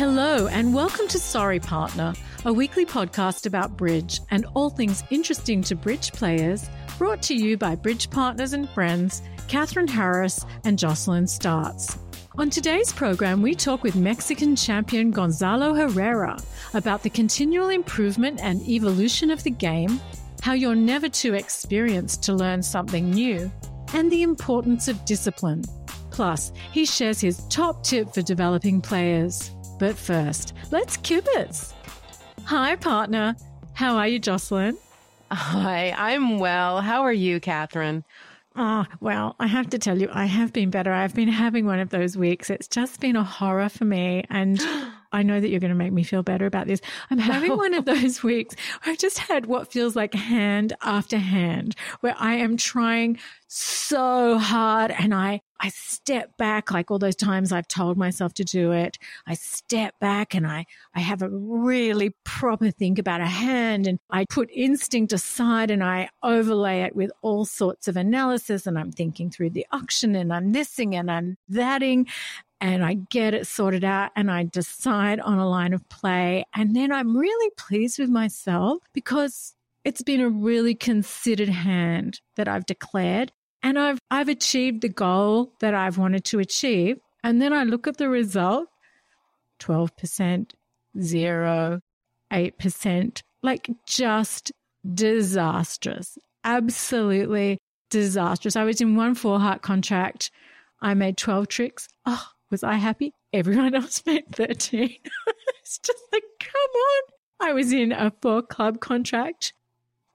Hello, and welcome to Sorry Partner, a weekly podcast about bridge and all things interesting to bridge players, brought to you by bridge partners and friends, Catherine Harris and Jocelyn Startz. On today's program, we talk with Mexican champion Gonzalo Herrera about the continual improvement and evolution of the game, how you're never too experienced to learn something new, and the importance of discipline. Plus, he shares his top tip for developing players. But first, let's kibitz. Hi, partner. How are you, Jocelyn? Hi, I'm well. How are you, Catherine? Oh, well, I have to tell you, I have been better. I've been having one of those weeks. It's just been a horror for me. And I know that you're going to make me feel better about this. I'm having one of those weeks where I've just had what feels like hand after hand, where I am trying so hard and I, I step back like all those times I've told myself to do it. I step back and I, I have a really proper think about a hand and I put instinct aside and I overlay it with all sorts of analysis and I'm thinking through the auction and I'm thising and I'm thatting and I get it sorted out and I decide on a line of play. And then I'm really pleased with myself because it's been a really considered hand that I've declared and I've, I've achieved the goal that I've wanted to achieve. And then I look at the result 12%, zero, 8%, like just disastrous, absolutely disastrous. I was in one four heart contract. I made 12 tricks. Oh, was I happy? Everyone else made 13. it's just like, come on. I was in a four club contract.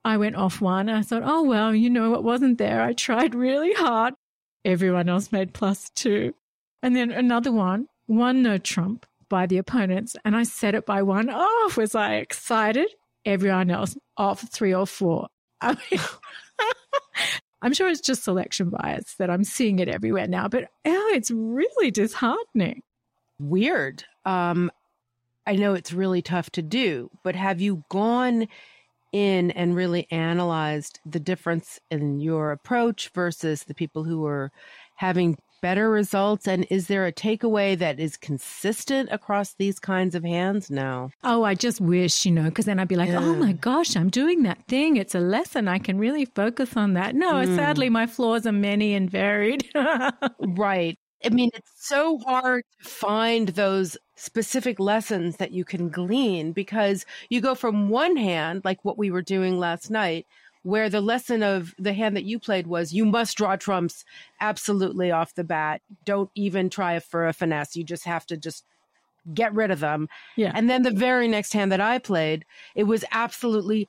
I went off one. I thought, oh, well, you know, it wasn't there. I tried really hard. Everyone else made plus two. And then another one, one no trump by the opponents. And I set it by one. Oh, was I excited? Everyone else off three or four. I mean, I'm sure it's just selection bias that I'm seeing it everywhere now, but oh, it's really disheartening. Weird. Um, I know it's really tough to do, but have you gone in and really analyzed the difference in your approach versus the people who are having better results? And is there a takeaway that is consistent across these kinds of hands now? Oh, I just wish, you know, because then I'd be like, Yeah. oh my gosh, I'm doing that thing. It's a lesson. I can really focus on that. No, Mm. sadly, my flaws are many and varied. Right. I mean, it's so hard to find those specific lessons that you can glean because you go from one hand, like what we were doing last night, where the lesson of the hand that you played was you must draw trumps absolutely off the bat. Don't even try for a finesse. You just have to just get rid of them. Yeah. And then the very next hand that I played, it was absolutely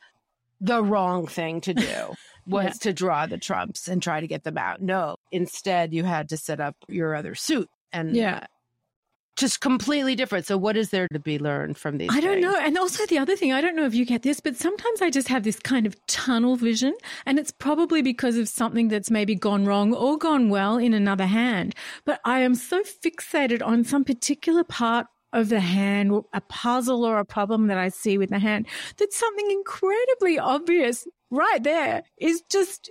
the wrong thing to do was Yeah. to draw the trumps and try to get them out. No, instead you had to set up your other suit and yeah. Just completely different. So what is there to be learned from these? I don't things? know. And also the other thing, I don't know if you get this, but sometimes I just have this kind of tunnel vision and it's probably because of something that's maybe gone wrong or gone well in another hand. But I am so fixated on some particular part of the hand, a puzzle or a problem that I see with the hand, that something incredibly obvious right there is just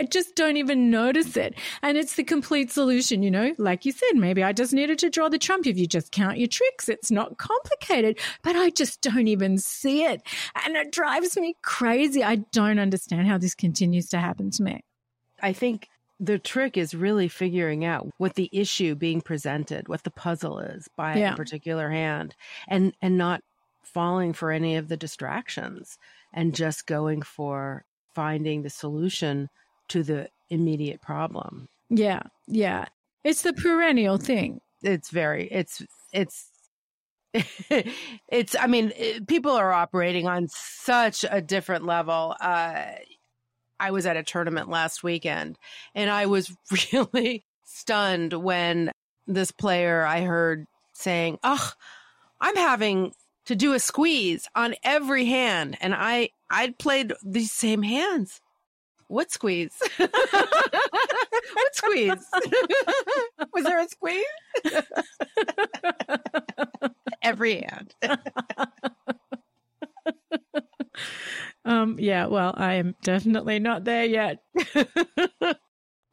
I just don't even notice it. And it's the complete solution, you know? Like you said, maybe I just needed to draw the trump. If you just count your tricks, it's not complicated, but I just don't even see it. And it drives me crazy. I don't understand how this continues to happen to me. I think the trick is really figuring out what the issue being presented, what the puzzle is by Yeah. a particular hand and and not falling for any of the distractions and just going for finding the solution to the immediate problem. Yeah. Yeah. It's the perennial thing. It's very it's it's it's i mean it- people are operating on such a different level uh i was at a tournament last weekend and i was really stunned when this player i heard saying ugh i'm having to do a squeeze on every hand and i i'd played these same hands what squeeze what squeeze was there a squeeze every hand. Um, yeah, well, I am definitely not there yet.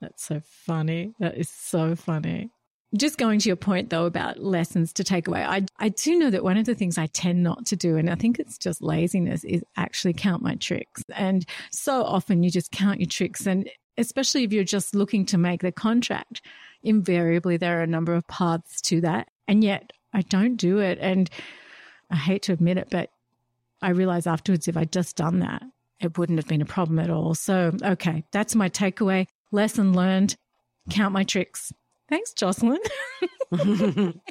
That's so funny. That is so funny. Just going to your point though about lessons to take away. I I do know that one of the things I tend not to do, and I think it's just laziness, is actually count my tricks. And so often you just count your tricks and especially if you're just looking to make the contract, invariably there are a number of paths to that. And yet I don't do it. And I hate to admit it, but I realize afterwards if I'd just done that, it wouldn't have been a problem at all. So, okay, that's my takeaway. Lesson learned. Count my tricks. Thanks, Jocelyn.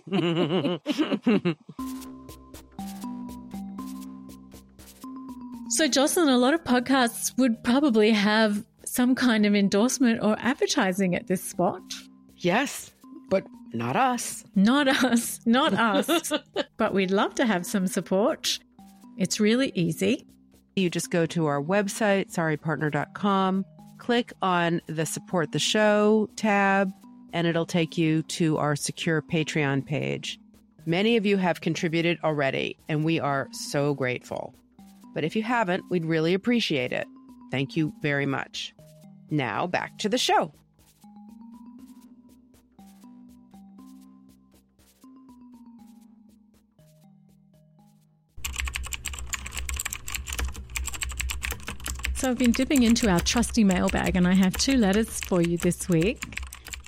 so, Jocelyn, a lot of podcasts would probably have some kind of endorsement or advertising at this spot. yes, but not us. Not us, not us. but we'd love to have some support. It's really easy. You just go to our website, sorrypartner.com, click on the support the show tab, and it'll take you to our secure Patreon page. Many of you have contributed already, and we are so grateful. But if you haven't, we'd really appreciate it. Thank you very much. Now back to the show. So I've been dipping into our trusty mailbag and I have two letters for you this week.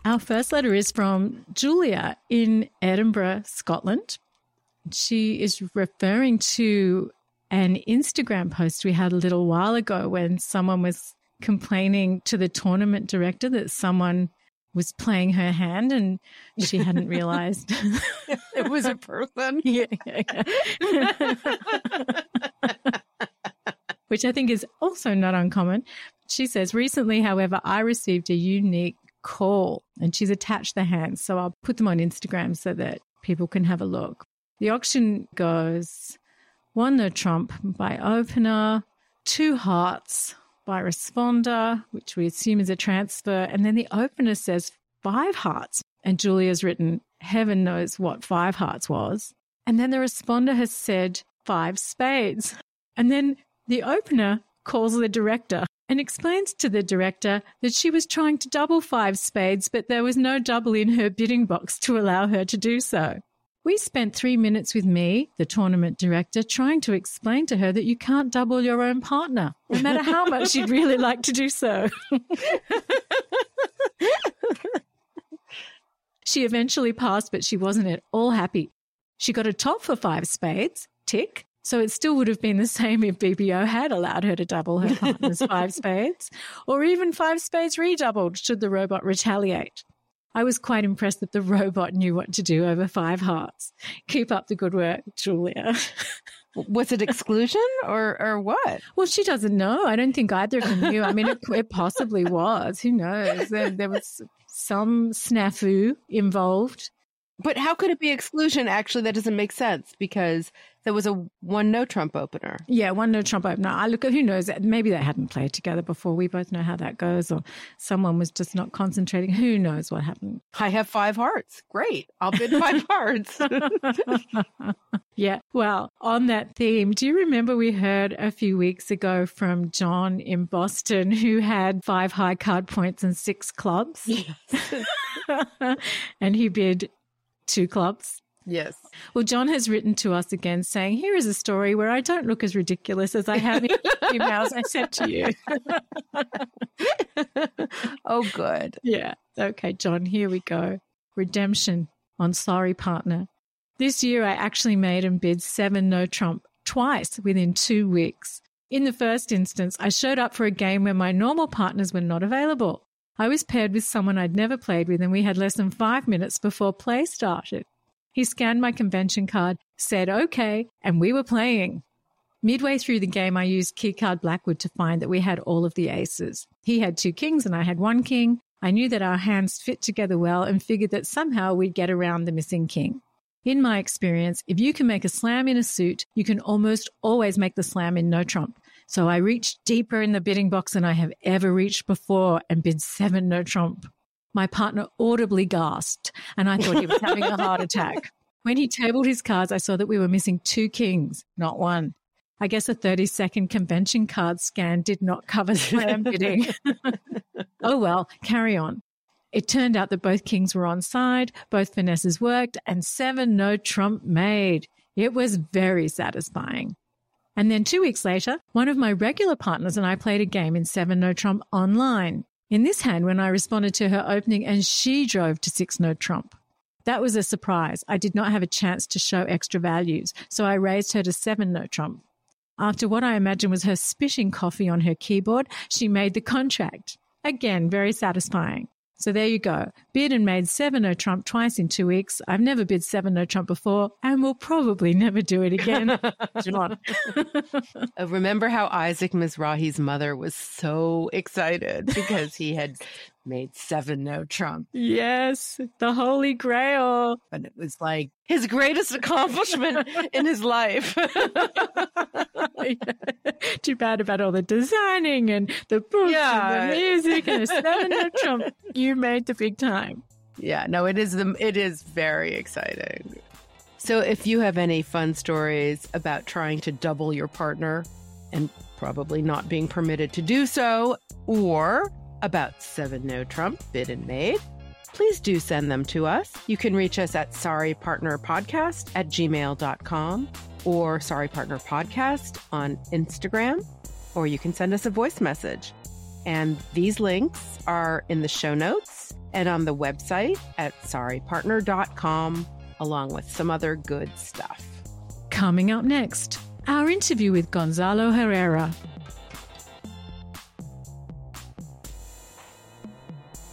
Our first letter is from Julia in Edinburgh, Scotland. She is referring to an Instagram post we had a little while ago when someone was complaining to the tournament director that someone was playing her hand and she hadn't realized. It was a person. yeah, yeah, yeah. Which I think is also not uncommon. She says, recently, however, I received a unique call and she's attached the hands. So I'll put them on Instagram so that people can have a look. The auction goes one no trump by opener, two hearts by responder, which we assume is a transfer. And then the opener says five hearts. And Julia's written, heaven knows what five hearts was. And then the responder has said five spades. And then the opener calls the director and explains to the director that she was trying to double five spades, but there was no double in her bidding box to allow her to do so. We spent three minutes with me, the tournament director, trying to explain to her that you can't double your own partner, no matter how much you'd really like to do so. she eventually passed, but she wasn't at all happy. She got a top for five spades, tick. So it still would have been the same if BBO had allowed her to double her partner's five spades, or even five spades redoubled should the robot retaliate. I was quite impressed that the robot knew what to do over five hearts. Keep up the good work, Julia. Was it exclusion or or what? Well, she doesn't know. I don't think either of them knew. I mean, it, it possibly was. Who knows? There, there was some snafu involved. But how could it be exclusion? Actually, that doesn't make sense because there was a one no Trump opener. Yeah, one no Trump opener. I look at who knows. Maybe they hadn't played together before. We both know how that goes, or someone was just not concentrating. Who knows what happened? I have five hearts. Great. I'll bid five hearts. yeah. Well, on that theme, do you remember we heard a few weeks ago from John in Boston who had five high card points and six clubs? Yes. and he bid two clubs. Yes. Well, John has written to us again saying, Here is a story where I don't look as ridiculous as I have in emails I sent to you. oh, good. Yeah. Okay, John, here we go. Redemption on Sorry Partner. This year, I actually made and bid seven no Trump twice within two weeks. In the first instance, I showed up for a game where my normal partners were not available. I was paired with someone I'd never played with, and we had less than five minutes before play started. He scanned my convention card, said okay, and we were playing. Midway through the game, I used keycard Blackwood to find that we had all of the aces. He had two kings and I had one king. I knew that our hands fit together well and figured that somehow we'd get around the missing king. In my experience, if you can make a slam in a suit, you can almost always make the slam in no trump. So I reached deeper in the bidding box than I have ever reached before and bid seven no trump. My partner audibly gasped, and I thought he was having a heart attack. When he tabled his cards, I saw that we were missing two kings, not one. I guess a 30 second convention card scan did not cover slam bidding. oh well, carry on. It turned out that both kings were on side, both finesses worked, and seven no trump made. It was very satisfying. And then two weeks later, one of my regular partners and I played a game in seven no trump online. In this hand, when I responded to her opening and she drove to six no trump. That was a surprise. I did not have a chance to show extra values, so I raised her to seven no trump. After what I imagine was her spitting coffee on her keyboard, she made the contract. Again, very satisfying. So there you go. Bid and made seven no Trump twice in two weeks. I've never bid seven no Trump before and will probably never do it again. John. Uh, Remember how Isaac Mizrahi's mother was so excited because he had made seven no Trump. Yes, the Holy Grail. And it was like his greatest accomplishment in his life. Too bad about all the designing and the books Yeah. and the music and the seven no Trump. You made the big time. Yeah, no, it is the it is very exciting. So if you have any fun stories about trying to double your partner and probably not being permitted to do so, or about seven no Trump bid and made, please do send them to us. You can reach us at sorrypartnerpodcast at gmail.com or sorrypartnerpodcast on Instagram, or you can send us a voice message. And these links are in the show notes and on the website at sorrypartner.com, along with some other good stuff. Coming up next, our interview with Gonzalo Herrera.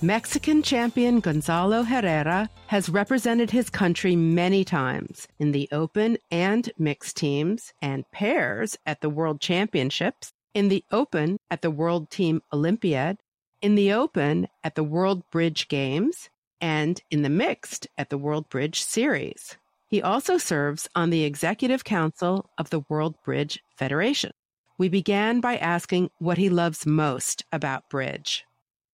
Mexican champion Gonzalo Herrera has represented his country many times in the open and mixed teams and pairs at the World Championships, in the open at the World Team Olympiad, in the open at the World Bridge Games, and in the mixed at the World Bridge Series. He also serves on the Executive Council of the World Bridge Federation. We began by asking what he loves most about bridge.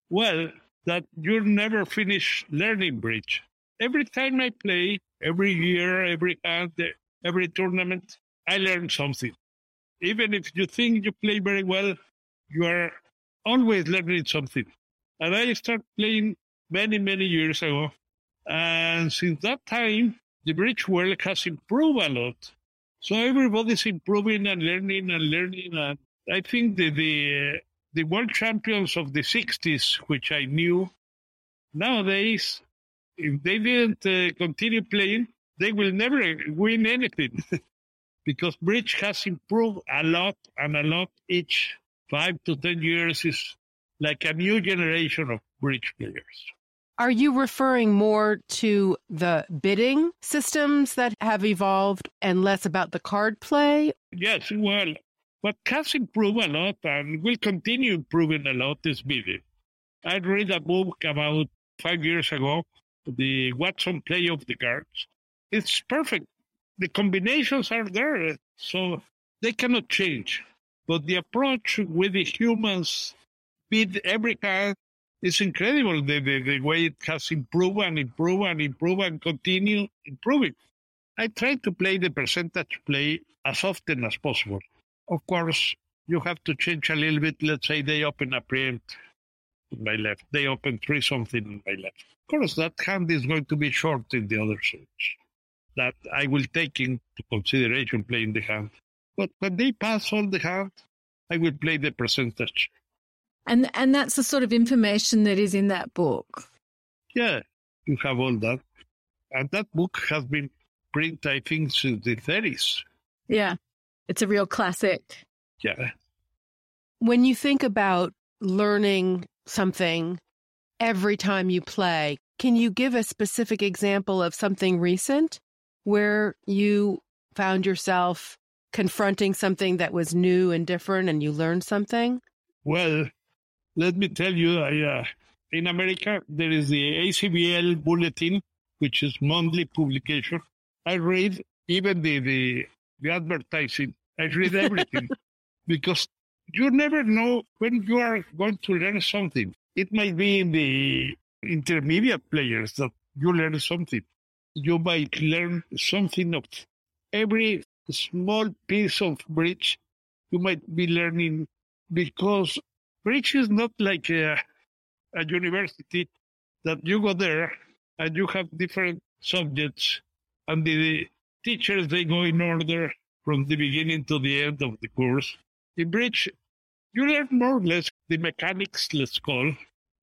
Well, that you'll never finish learning bridge. Every time I play, every year, every hand, every tournament, I learn something. Even if you think you play very well, you are always learning something. And I started playing many, many years ago. And since that time, the bridge world has improved a lot. So everybody's improving and learning and learning. And I think that the, the world champions of the 60s, which I knew, nowadays, if they didn't uh, continue playing, they will never win anything because bridge has improved a lot and a lot each five to ten years is like a new generation of bridge players. Are you referring more to the bidding systems that have evolved and less about the card play? Yes, well, what has improved a lot and will continue improving a lot is bidding. I read a book about five years ago, the Watson play of the cards. It's perfect. The combinations are there, so they cannot change. But the approach with the humans bid every card is incredible. The, the, the way it has improved and improved and improved and continue improving. I try to play the percentage play as often as possible. Of course, you have to change a little bit. Let's say they open a preempt my left. They open three something in my left. Of course, that hand is going to be short in the other suits. That I will take into consideration playing the hand. But when they pass all the hand, I will play the percentage. And and that's the sort of information that is in that book. Yeah, you have all that. And that book has been printed, I think, since the 30s. Yeah. It's a real classic. Yeah. When you think about learning something every time you play, can you give a specific example of something recent where you found yourself confronting something that was new and different and you learned something? Well, let me tell you, I, uh, in America, there is the ACBL bulletin, which is monthly publication. I read even the, the, the advertising. I read everything because you never know when you are going to learn something. It might be in the intermediate players that you learn something. You might learn something of every small piece of bridge you might be learning because bridge is not like a, a university that you go there and you have different subjects and the teachers they go in order from the beginning to the end of the course. In bridge, you learn more or less the mechanics, let's call,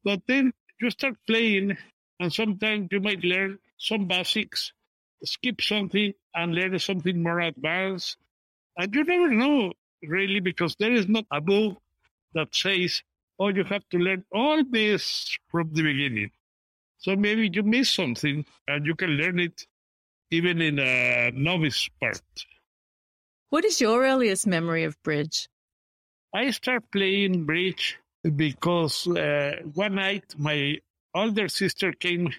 but then you start playing and sometimes you might learn some basics, skip something and learn something more advanced. And you never know really because there is not a book that says, oh, you have to learn all this from the beginning. So maybe you miss something and you can learn it even in a novice part. What is your earliest memory of bridge? I started playing bridge because uh, one night my older sister came.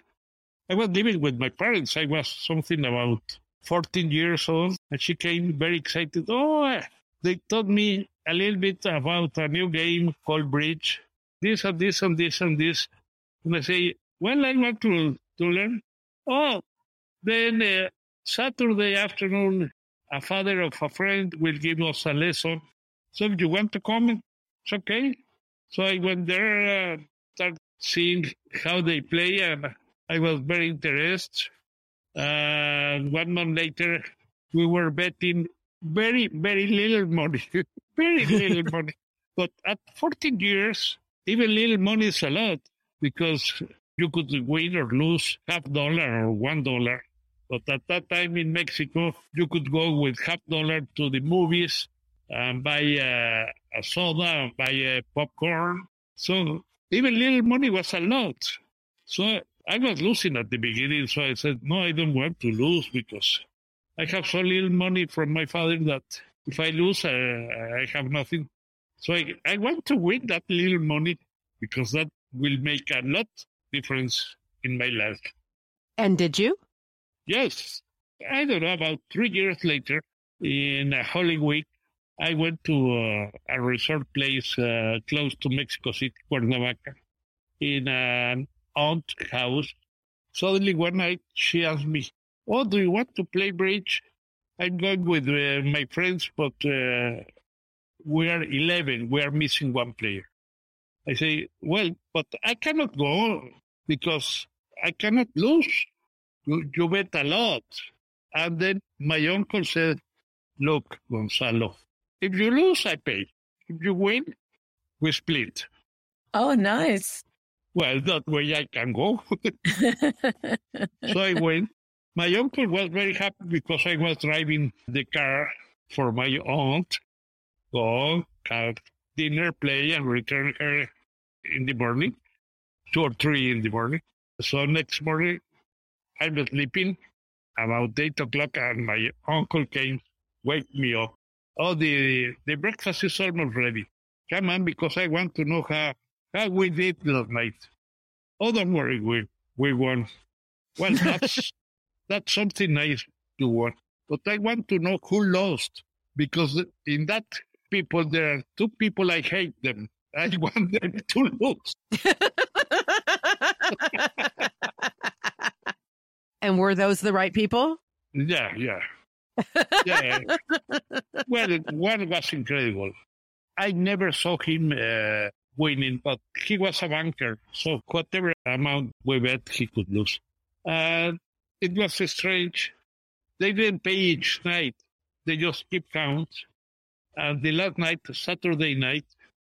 I was living with my parents. I was something about 14 years old, and she came very excited. Oh, they taught me a little bit about a new game called Bridge. This and this and this and this. And I say, well, I want to, to learn. Oh, then uh, Saturday afternoon, a father of a friend will give us a lesson. So if you want to come, it's okay. So I went there, uh, started seeing how they play, and I was very interested. And one month later, we were betting very, very little money, very little money. But at 14 years, even little money is a lot because you could win or lose half dollar or one dollar. But at that time in Mexico, you could go with half dollar to the movies and buy uh, a soda and buy a popcorn. So even little money was a lot. So I was losing at the beginning. So I said, no, I don't want to lose because I have so little money from my father that if I lose, uh, I have nothing. So I, I want to win that little money because that will make a lot difference in my life. And did you? Yes. I don't know, about three years later, in a Holy Week, I went to uh, a resort place uh, close to Mexico City, Cuernavaca, in an aunt house. Suddenly one night she asked me, "Oh, do you want to play bridge?" I'm going with uh, my friends, but uh, we are eleven. We are missing one player. I say, "Well, but I cannot go because I cannot lose. You, you bet a lot." And then my uncle said, "Look, Gonzalo." If you lose, I pay. If you win, we split. Oh, nice. Well, that way I can go. so I went. My uncle was very happy because I was driving the car for my aunt. Go, have dinner, play, and return her in the morning, two or three in the morning. So next morning, I was sleeping about eight o'clock, and my uncle came, wake me up. Oh, the the breakfast is almost ready. Come on, because I want to know how how we did last night. Oh, don't worry, we we won. Well, that's that's something nice to won. But I want to know who lost because in that people there are two people I hate them. I want them to lose. and were those the right people? Yeah, yeah. yeah. well, one was incredible. I never saw him uh, winning, but he was a banker, so whatever amount we bet, he could lose. And it was strange. They didn't pay each night; they just keep count. And the last night, Saturday night,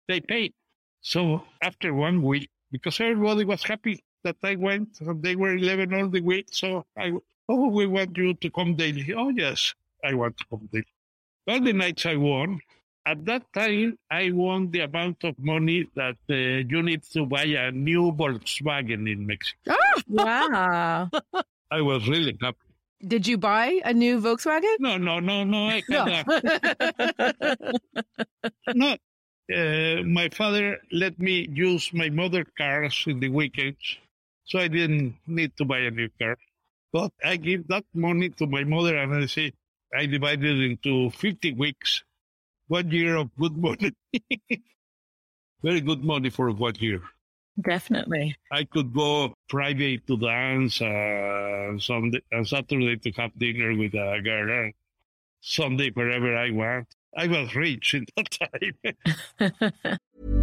they paid. So after one week, because everybody was happy that I went, and they were 11 all the week, so I, oh, we want you to come daily. Oh, yes, I want to come daily. All the nights I won, at that time, I won the amount of money that uh, you need to buy a new Volkswagen in Mexico. Wow. I was really happy. Did you buy a new Volkswagen? No, no, no, no. I No. no. Uh, my father let me use my mother cars in the weekends, so I didn't need to buy a new car. But I give that money to my mother, and I say I divided it into fifty weeks, one year of good money, very good money for one year. Definitely. I could go Friday to dance, uh, Sunday, uh, Saturday to have dinner with a girl, and Sunday wherever I want. I was rich in that time.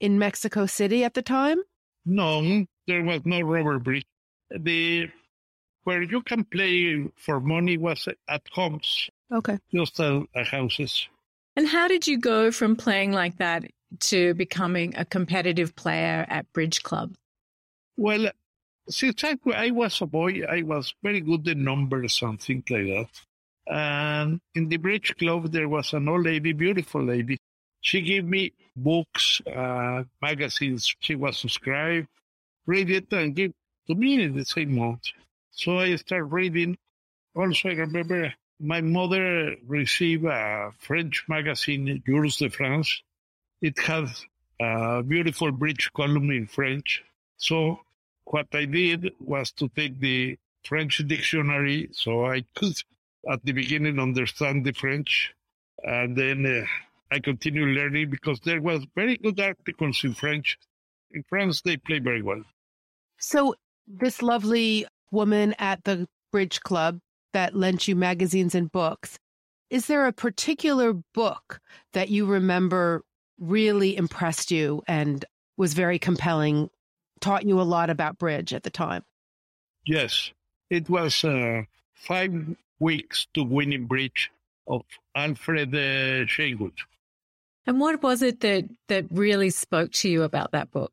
in Mexico City at the time? No, there was no rubber bridge. The where you can play for money was at homes, Okay. just at, at houses. And how did you go from playing like that to becoming a competitive player at bridge club? Well, since I, I was a boy, I was very good in numbers and things like that. And in the bridge club, there was an old lady, beautiful lady. She gave me books, uh, magazines. She was subscribed, read it, and gave to me in the same month. So I started reading. Also, I remember my mother received a French magazine, Jours de France. It had a beautiful bridge column in French. So what I did was to take the French dictionary so I could at the beginning understand the French and then uh, I continued learning because there was very good articles in French. In France, they play very well. So, this lovely woman at the bridge club that lent you magazines and books, is there a particular book that you remember really impressed you and was very compelling, taught you a lot about bridge at the time? Yes, it was uh, five weeks to winning bridge. of Alfred uh. And what was it that, that really spoke to you about that book?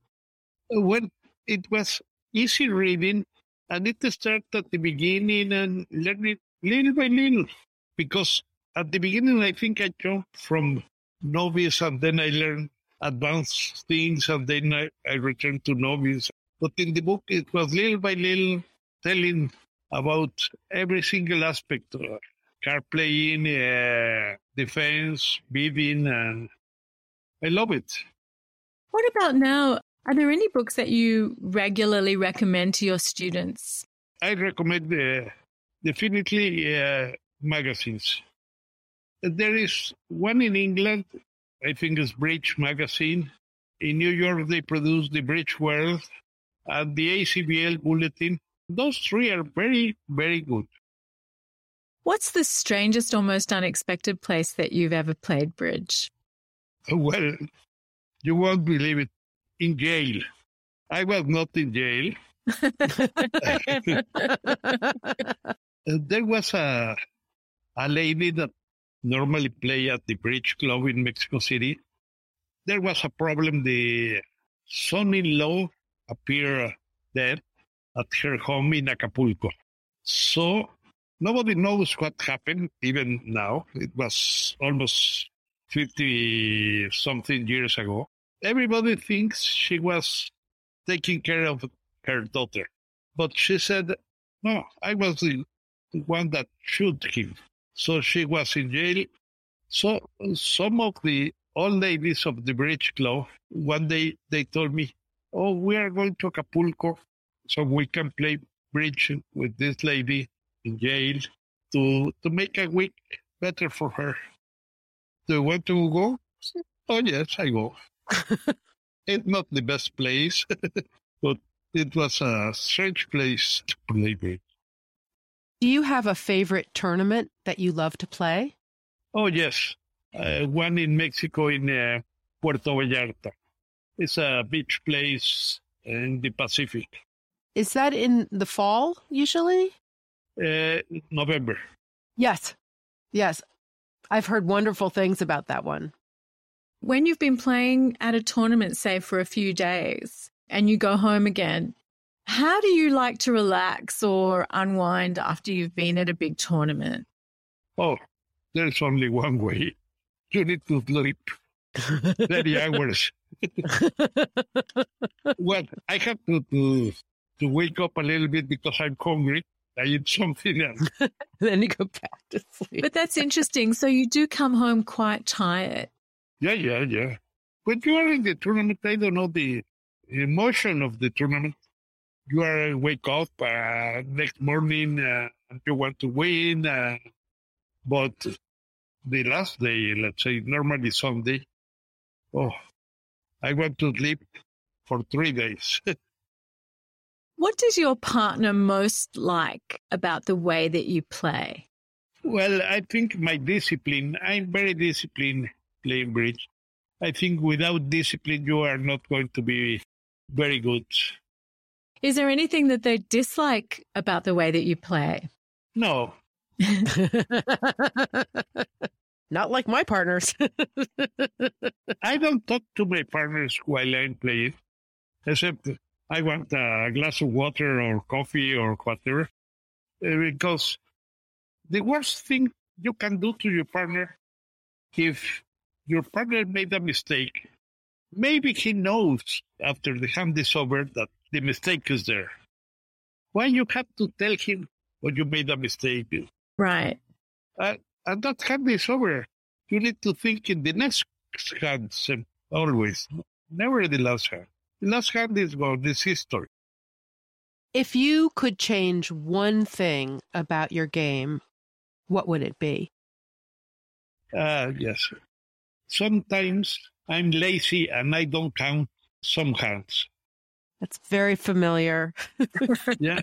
Well, it was easy reading, I need to start at the beginning and learn it little by little. Because at the beginning, I think I jumped from novice, and then I learned advanced things, and then I, I returned to novice. But in the book, it was little by little telling about every single aspect of card playing, uh, defense, bidding, and I love it. What about now? Are there any books that you regularly recommend to your students? I recommend uh, definitely uh, magazines. There is one in England, I think it's Bridge Magazine. In New York, they produce the Bridge World and the ACBL Bulletin. Those three are very, very good. What's the strangest or most unexpected place that you've ever played bridge? Well, you won't believe it. In jail. I was not in jail. there was a a lady that normally play at the bridge club in Mexico City. There was a problem. The son-in-law appeared dead at her home in Acapulco. So nobody knows what happened even now. It was almost 50 something years ago. Everybody thinks she was taking care of her daughter. But she said, no, I was the one that shot him. So she was in jail. So some of the old ladies of the bridge club, one day they told me, oh, we are going to Acapulco so we can play bridge with this lady in jail to, to make a week better for her. Do you want to go? Oh, yes, I go. it's not the best place, but it was a strange place to play bridge. Do you have a favorite tournament that you love to play? Oh, yes. Uh, one in Mexico in uh, Puerto Vallarta. It's a beach place in the Pacific. Is that in the fall usually? Uh, November. Yes. Yes. I've heard wonderful things about that one. When you've been playing at a tournament, say for a few days, and you go home again, how do you like to relax or unwind after you've been at a big tournament? Oh, there's only one way. You need to sleep 30 hours. well, I have to, to to wake up a little bit because I'm hungry. I eat something else. then you go back to sleep. But that's interesting. So you do come home quite tired. Yeah, yeah, yeah. When you are in the tournament, I don't know the emotion of the tournament. You are wake up uh, next morning uh, and you want to win, uh, but the last day, let's say normally Sunday, oh, I want to sleep for three days. What does your partner most like about the way that you play? Well, I think my discipline, I'm very disciplined playing bridge. I think without discipline, you are not going to be very good. Is there anything that they dislike about the way that you play? No. not like my partners. I don't talk to my partners while I'm playing, except I want a glass of water or coffee or whatever. Uh, because the worst thing you can do to your partner, if your partner made a mistake, maybe he knows after the hand is over that the mistake is there. Why you have to tell him when you made a mistake? Right. Uh, and that hand is over. You need to think in the next hand always, never the last hand. Let's have this go, this history. If you could change one thing about your game, what would it be? Uh, yes. Sometimes I'm lazy and I don't count some hands. That's very familiar. yeah.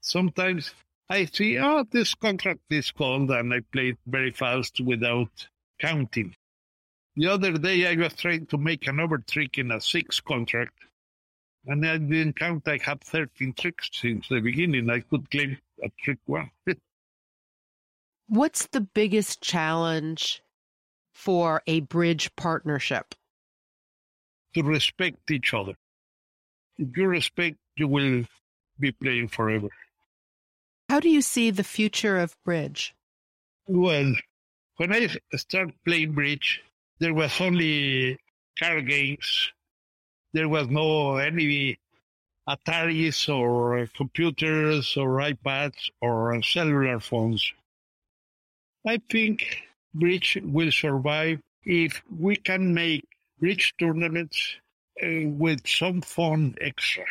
Sometimes I see, oh, this contract is called, and I play it very fast without counting. The other day, I was trying to make an overtrick in a six contract, and I didn't count. I had 13 tricks since the beginning. I could claim a trick one. What's the biggest challenge for a bridge partnership? To respect each other. If you respect, you will be playing forever. How do you see the future of bridge? Well, when I started playing bridge, there was only card games. There was no any Ataris or computers or iPads or cellular phones. I think bridge will survive if we can make bridge tournaments uh, with some fun extra.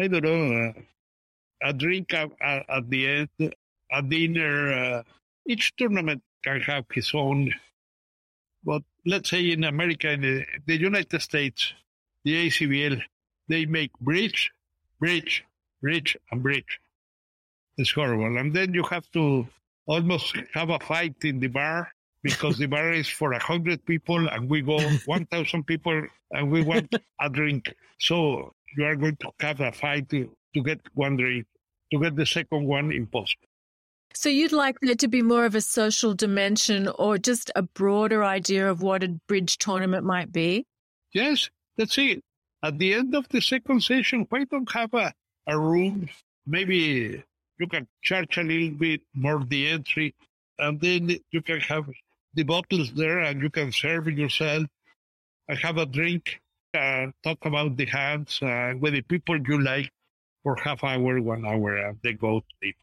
I don't know, uh, a drink at, at, the end, a dinner. Uh, each tournament can have his own. But let's say in America, in the, the United States, the ACBL, they make bridge, bridge, bridge, and bridge. It's horrible. And then you have to almost have a fight in the bar because the bar is for a hundred people and we go one thousand people and we want a drink. So you are going to have a fight to, to get one drink. To get the second one, impossible. So you'd like there to be more of a social dimension or just a broader idea of what a bridge tournament might be? Yes, that's it. At the end of the second session, why don't have a, a room? Maybe you can charge a little bit more the entry, and then you can have the bottles there and you can serve yourself and have a drink and talk about the hands uh, with the people you like for half hour, one hour, and they go to sleep.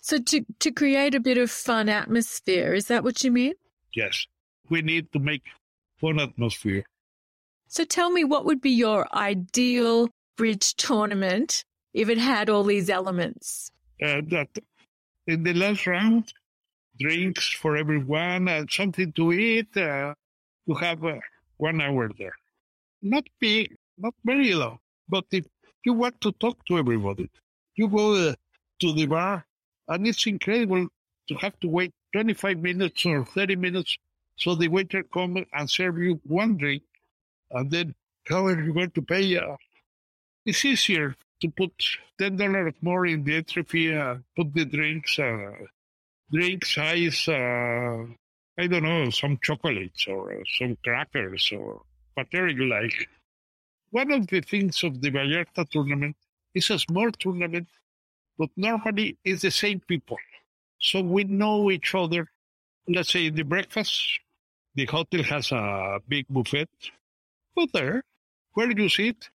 So to, to create a bit of fun atmosphere, is that what you mean? Yes. We need to make fun atmosphere. So tell me what would be your ideal bridge tournament if it had all these elements? Uh, that in the last round, drinks for everyone and something to eat. Uh, to have uh, one hour there. Not big, not very long, but if you want to talk to everybody, you go uh, to the bar, and it's incredible to have to wait 25 minutes or 30 minutes so the waiter come and serve you one drink, and then how are you going to pay? Uh, it's easier to put ten dollars more in the entry fee, uh, put the drinks, uh, drink size, uh, I don't know, some chocolates or uh, some crackers or whatever you like. One of the things of the Vallarta tournament is a small tournament, but normally it's the same people. So we know each other. Let's say the breakfast, the hotel has a big buffet. Go there, where you sit,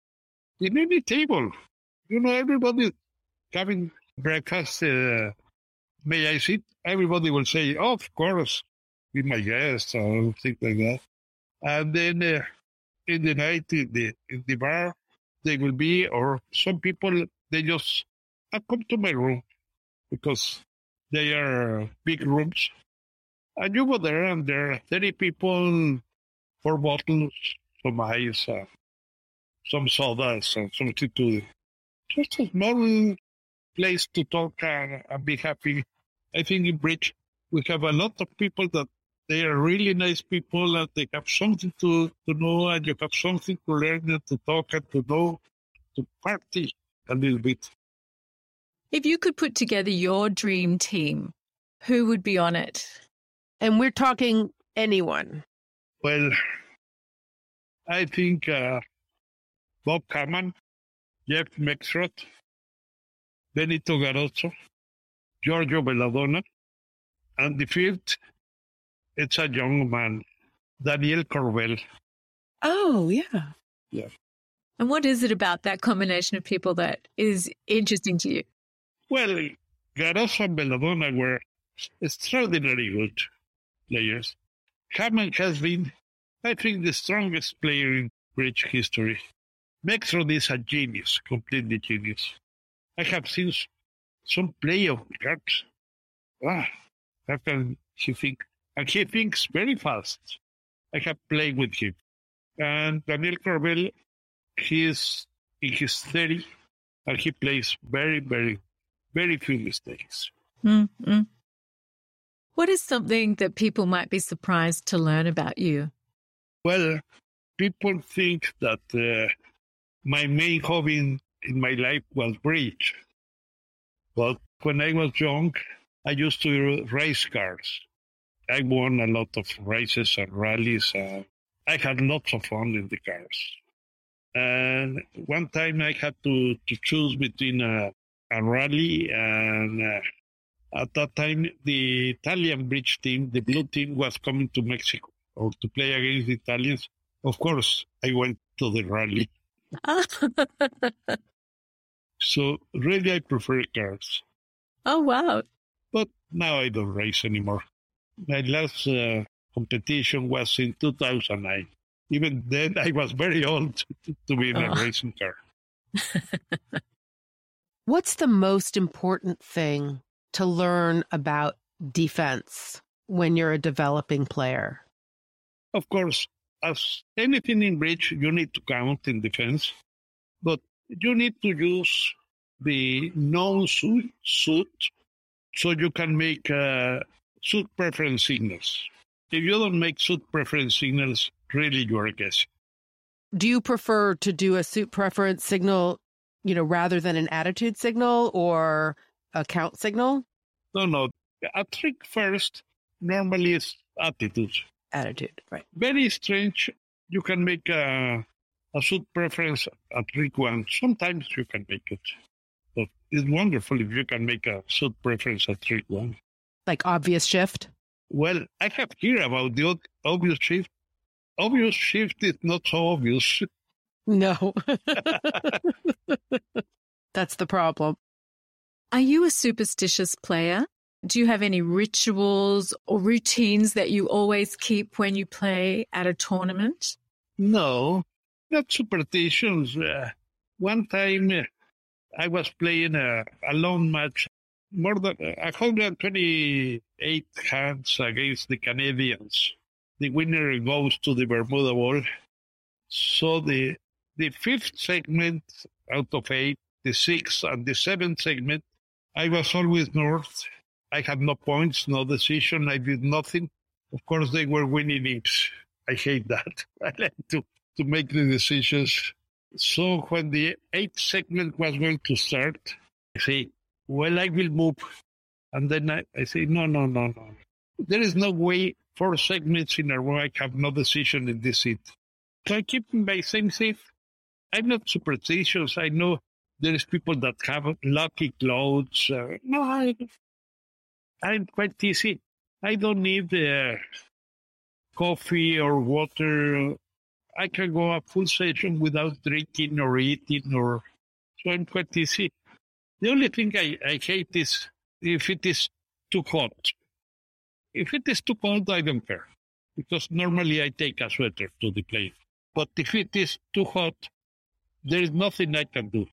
in any table. You know, everybody having breakfast uh, may I sit? Everybody will say, oh, of course, be my guest or things like that. And then uh, in the night, in the, in the bar, they will be, or some people, they just I come to my room because they are big rooms. And you go there, and there are 30 people, four bottles, some ice, uh, some sodas, and something to just a small place to talk and, and be happy. I think in Bridge, we have a lot of people that they are really nice people and they have something to, to know and you have something to learn and to talk and to know, to party a little bit. If you could put together your dream team, who would be on it? And we're talking anyone. Well, I think uh, Bob Hamman, Jeff Meckstroth, Benito Garozzo, Giorgio Belladonna, and the fifth, it's a young man, Daniel Korbel. Oh, yeah. Yeah. And what is it about that combination of people that is interesting to you? Well, Garozzo and Belladonna were extraordinarily good players. Hamman has been, I think, the strongest player in bridge history. Meckstroth is a genius, completely genius. I have seen some play of cards. Ah, how can he think? And he thinks very fast. I have played with him. And Daniel Korbel, he is in his 30 and he plays very, very, very few mistakes. Mm-hmm. What is something that people might be surprised to learn about you? Well, people think that uh, my main hobby in, in my life was bridge. But when I was young, I used to race cars. I won a lot of races and rallies. Uh, I had lots of fun in the cars. And one time I had to, to choose between a, a rally and uh, at that time the Italian bridge team, the blue team, was coming to Mexico or to play against the Italians. Of course, I went to the rally. so really, I prefer cars. Oh wow! But now I don't race anymore. My last uh, competition was in 2009. Even then, I was very old to, be in a Oh. racing car. What's the most important thing to learn about defense when you're a developing player? Of course, as anything in bridge, you need to count in defense, but you need to use the known suit, suit so you can make uh, suit preference signals. If you don't make suit preference signals, really you are guessing. Do you prefer to do a suit preference signal, you know, rather than an attitude signal or a count signal? No, no. A trick first normally is attitude. Attitude, right. Very strange. You can make a, a suit preference a trick one. Sometimes you can make it. But it's wonderful if you can make a suit preference a trick one. Like obvious shift? Well, I have heard about the obvious shift. Obvious shift is not so obvious. No. That's the problem. Are you a superstitious player? Do you have any rituals or routines that you always keep when you play at a tournament? No, not superstitions. Uh, one time uh, I was playing a, a long match, more than uh, 128 hands against the Canadians. The winner goes to the Bermuda Bowl. So the the fifth segment out of eight, the sixth and the seventh segment, I was always north. I had no points, no decision. I did nothing. Of course, they were winning it. I hate that. I like to, to make the decisions. So when the eighth segment was going to start, I say, well, I will move. And then I, I say, no, no, no, no. There is no way four segments in a row I have no decision in this seat. So I keep my same seat. I'm not superstitious. I know there is people that have lucky clothes. Uh, no, I, I'm quite easy. I don't need uh, coffee or water. I can go a full session without drinking or eating, or so I'm quite easy. The only thing I, I hate is if it is too hot. If it is too cold, I don't care because normally I take a sweater to the plane. But if it is too hot, there is nothing I can do.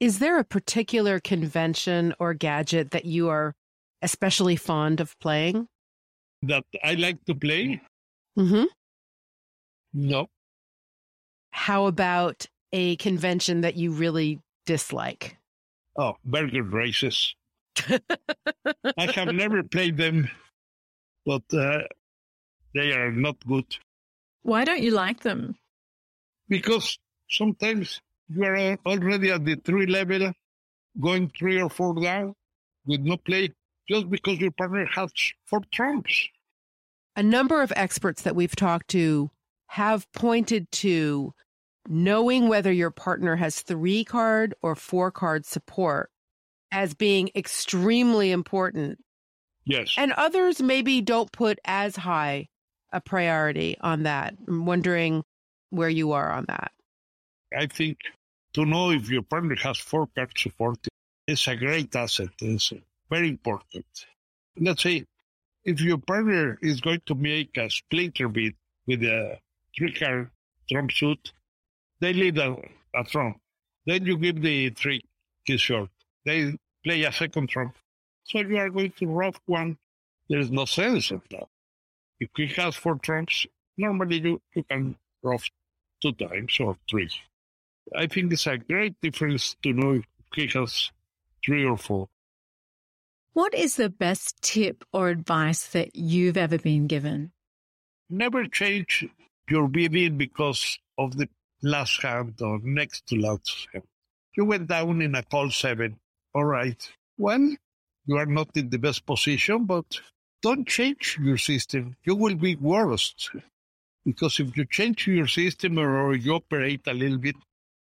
Is there a particular convention or gadget that you are especially fond of playing? That I like to play? Mm-hmm. No. How about a convention that you really dislike? Oh, Bergen raises. I have never played them, but uh, they are not good Why don't you like them? because sometimes you are already at the three level, going three or four down with no play, just because your partner has four trumps. A number of experts that we've talked to have pointed to knowing whether your partner has three card or four card support as being extremely important. Yes. And others maybe don't put as high a priority on that. I'm wondering where you are on that. I think to know if your partner has four card support is a great asset. It's very important. Let's say if your partner is going to make a splinter beat with a three card trump suit, they lead a, a trump. Then you give the three his short. They play a second trump. So you are going to ruff one. There is no sense of that. If he has four trumps, normally you, you can ruff two times or three. I think it's a great difference to know if he has three or four. What is the best tip or advice that you've ever been given? Never change your bidding because of the last hand or next to last hand. You went down in a call seven. All right. Well, you are not in the best position, but don't change your system. You will be worse. Because if you change your system or you operate a little bit,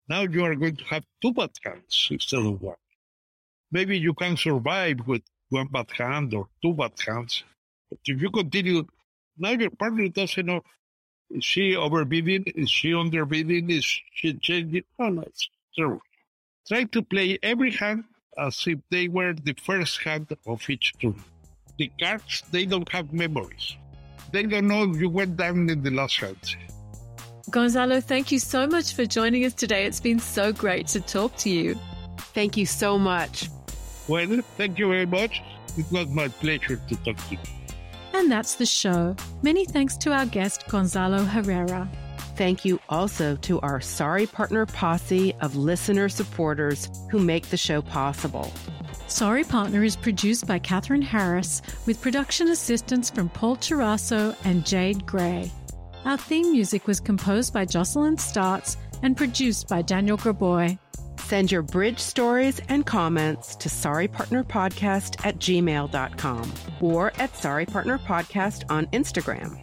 now you are going to have two bad hands instead of one. Maybe you can survive with one bad hand or two bad hands. But if you continue, now your partner doesn't know is she overbidding? Is she underbidding? Is she changing? Oh, no, it's true. Try to play every hand as if they were the first hand of each turn. The cards, they don't have memories. They don't know you went down in the last hand. Gonzalo, thank you so much for joining us today. It's been so great to talk to you. Thank you so much. Well, thank you very much. It was my pleasure to talk to you. And that's the show. Many thanks to our guest, Gonzalo Herrera. Thank you also to our Sorry Partner posse of listener supporters who make the show possible. Sorry Partner is produced by Katherine Harris with production assistance from Paul Chirasso and Jade Gray. Our theme music was composed by Jocelyn Startz and produced by Daniel Graboy. Send your bridge stories and comments to sorrypartnerpodcast at gmail.com or at sorrypartnerpodcast on Instagram.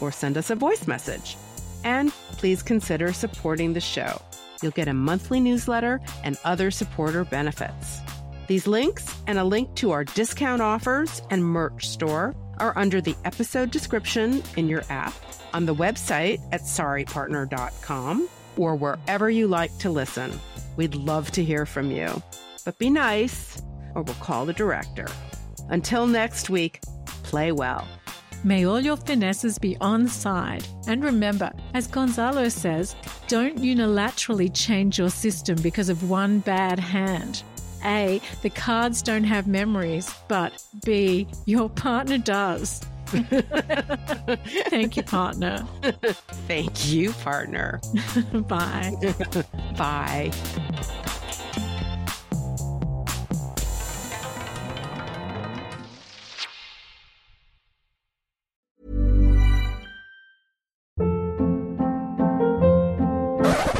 Or send us a voice message. And please consider supporting the show. You'll get a monthly newsletter and other supporter benefits. These links and a link to our discount offers and merch store are under the episode description in your app, on the website at sorrypartner.com, or wherever you like to listen. We'd love to hear from you. But be nice, or we'll call the director. Until next week, play well. May all your finesses be on side. And remember, as Gonzalo says, don't unilaterally change your system because of one bad hand. A, the cards don't have memories, but B, your partner does. Thank you, partner. Thank you, partner. Bye. Bye.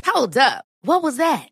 Hold up. What was that?